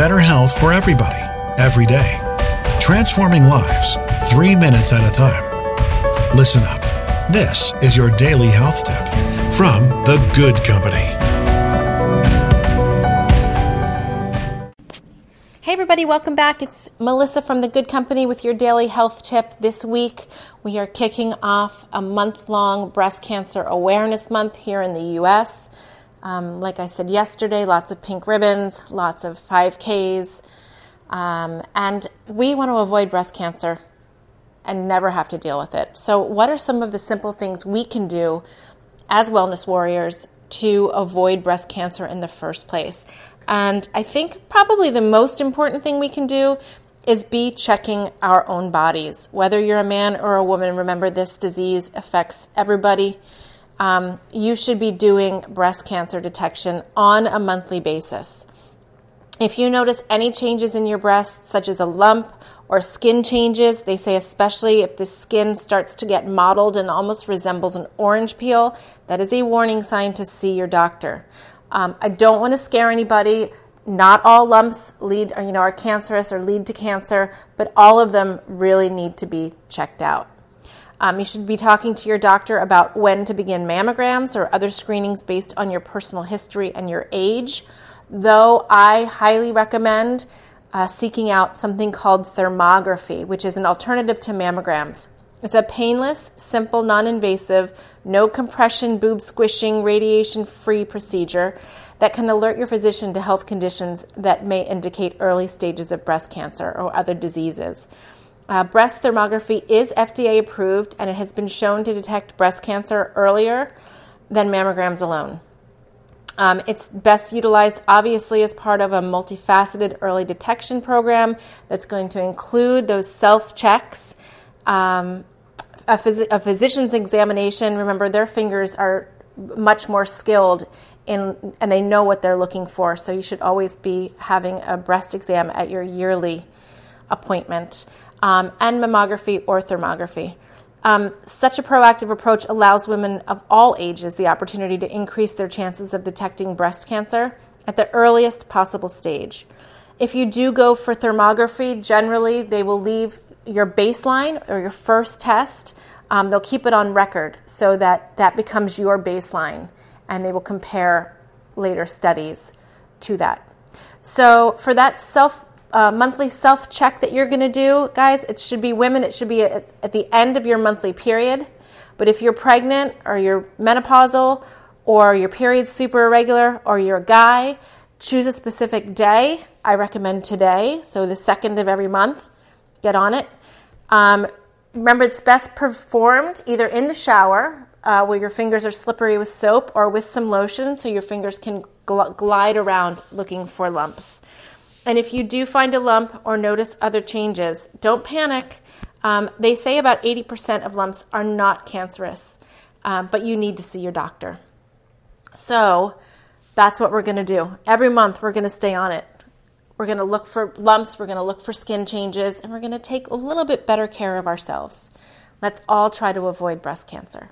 better health for everybody, every day. Transforming lives, three minutes at a time. Listen up. This is your daily health tip from The Good Company. Hey, everybody, welcome back. It's Melissa from The Good Company with your daily health tip. This week, we are kicking off a month long breast cancer awareness month here in the US. Um, like I said yesterday, lots of pink ribbons, lots of 5Ks. Um, and we want to avoid breast cancer and never have to deal with it. So, what are some of the simple things we can do as wellness warriors to avoid breast cancer in the first place? And I think probably the most important thing we can do is be checking our own bodies. Whether you're a man or a woman, remember this disease affects everybody um, you should be doing breast cancer detection on a monthly basis. If you notice any changes in your breast, such as a lump or skin changes, they say especially if the skin starts to get mottled and almost resembles an orange peel, that is a warning sign to see your doctor. Um, I don't want to scare anybody. Not all lumps lead, you know, are cancerous or lead to cancer, but all of them really need to be checked out. Um, you should be talking to your doctor about when to begin mammograms or other screenings based on your personal history and your age. Though I highly recommend uh, seeking out something called thermography, which is an alternative to mammograms. It's a painless, simple, non invasive, no compression, boob squishing, radiation free procedure that can alert your physician to health conditions that may indicate early stages of breast cancer or other diseases. Uh, breast thermography is FDA approved and it has been shown to detect breast cancer earlier than mammograms alone. Um, it's best utilized, obviously, as part of a multifaceted early detection program that's going to include those self checks, um, a, phys- a physician's examination. Remember, their fingers are much more skilled in, and they know what they're looking for. So you should always be having a breast exam at your yearly appointment um, and mammography or thermography. Um, such a proactive approach allows women of all ages the opportunity to increase their chances of detecting breast cancer at the earliest possible stage. If you do go for thermography, generally they will leave your baseline or your first test. Um, they'll keep it on record so that that becomes your baseline and they will compare later studies to that. So, for that self uh, monthly self check that you're going to do, guys, it should be women, it should be at, at the end of your monthly period. But if you're pregnant or you're menopausal or your period's super irregular or you're a guy, choose a specific day. I recommend today, so the second of every month. Get on it. Um, remember, it's best performed either in the shower, uh, where your fingers are slippery with soap, or with some lotion so your fingers can gl- glide around looking for lumps. And if you do find a lump or notice other changes, don't panic. Um, they say about 80% of lumps are not cancerous, um, but you need to see your doctor. So that's what we're going to do. Every month, we're going to stay on it. We're going to look for lumps, we're going to look for skin changes, and we're going to take a little bit better care of ourselves. Let's all try to avoid breast cancer.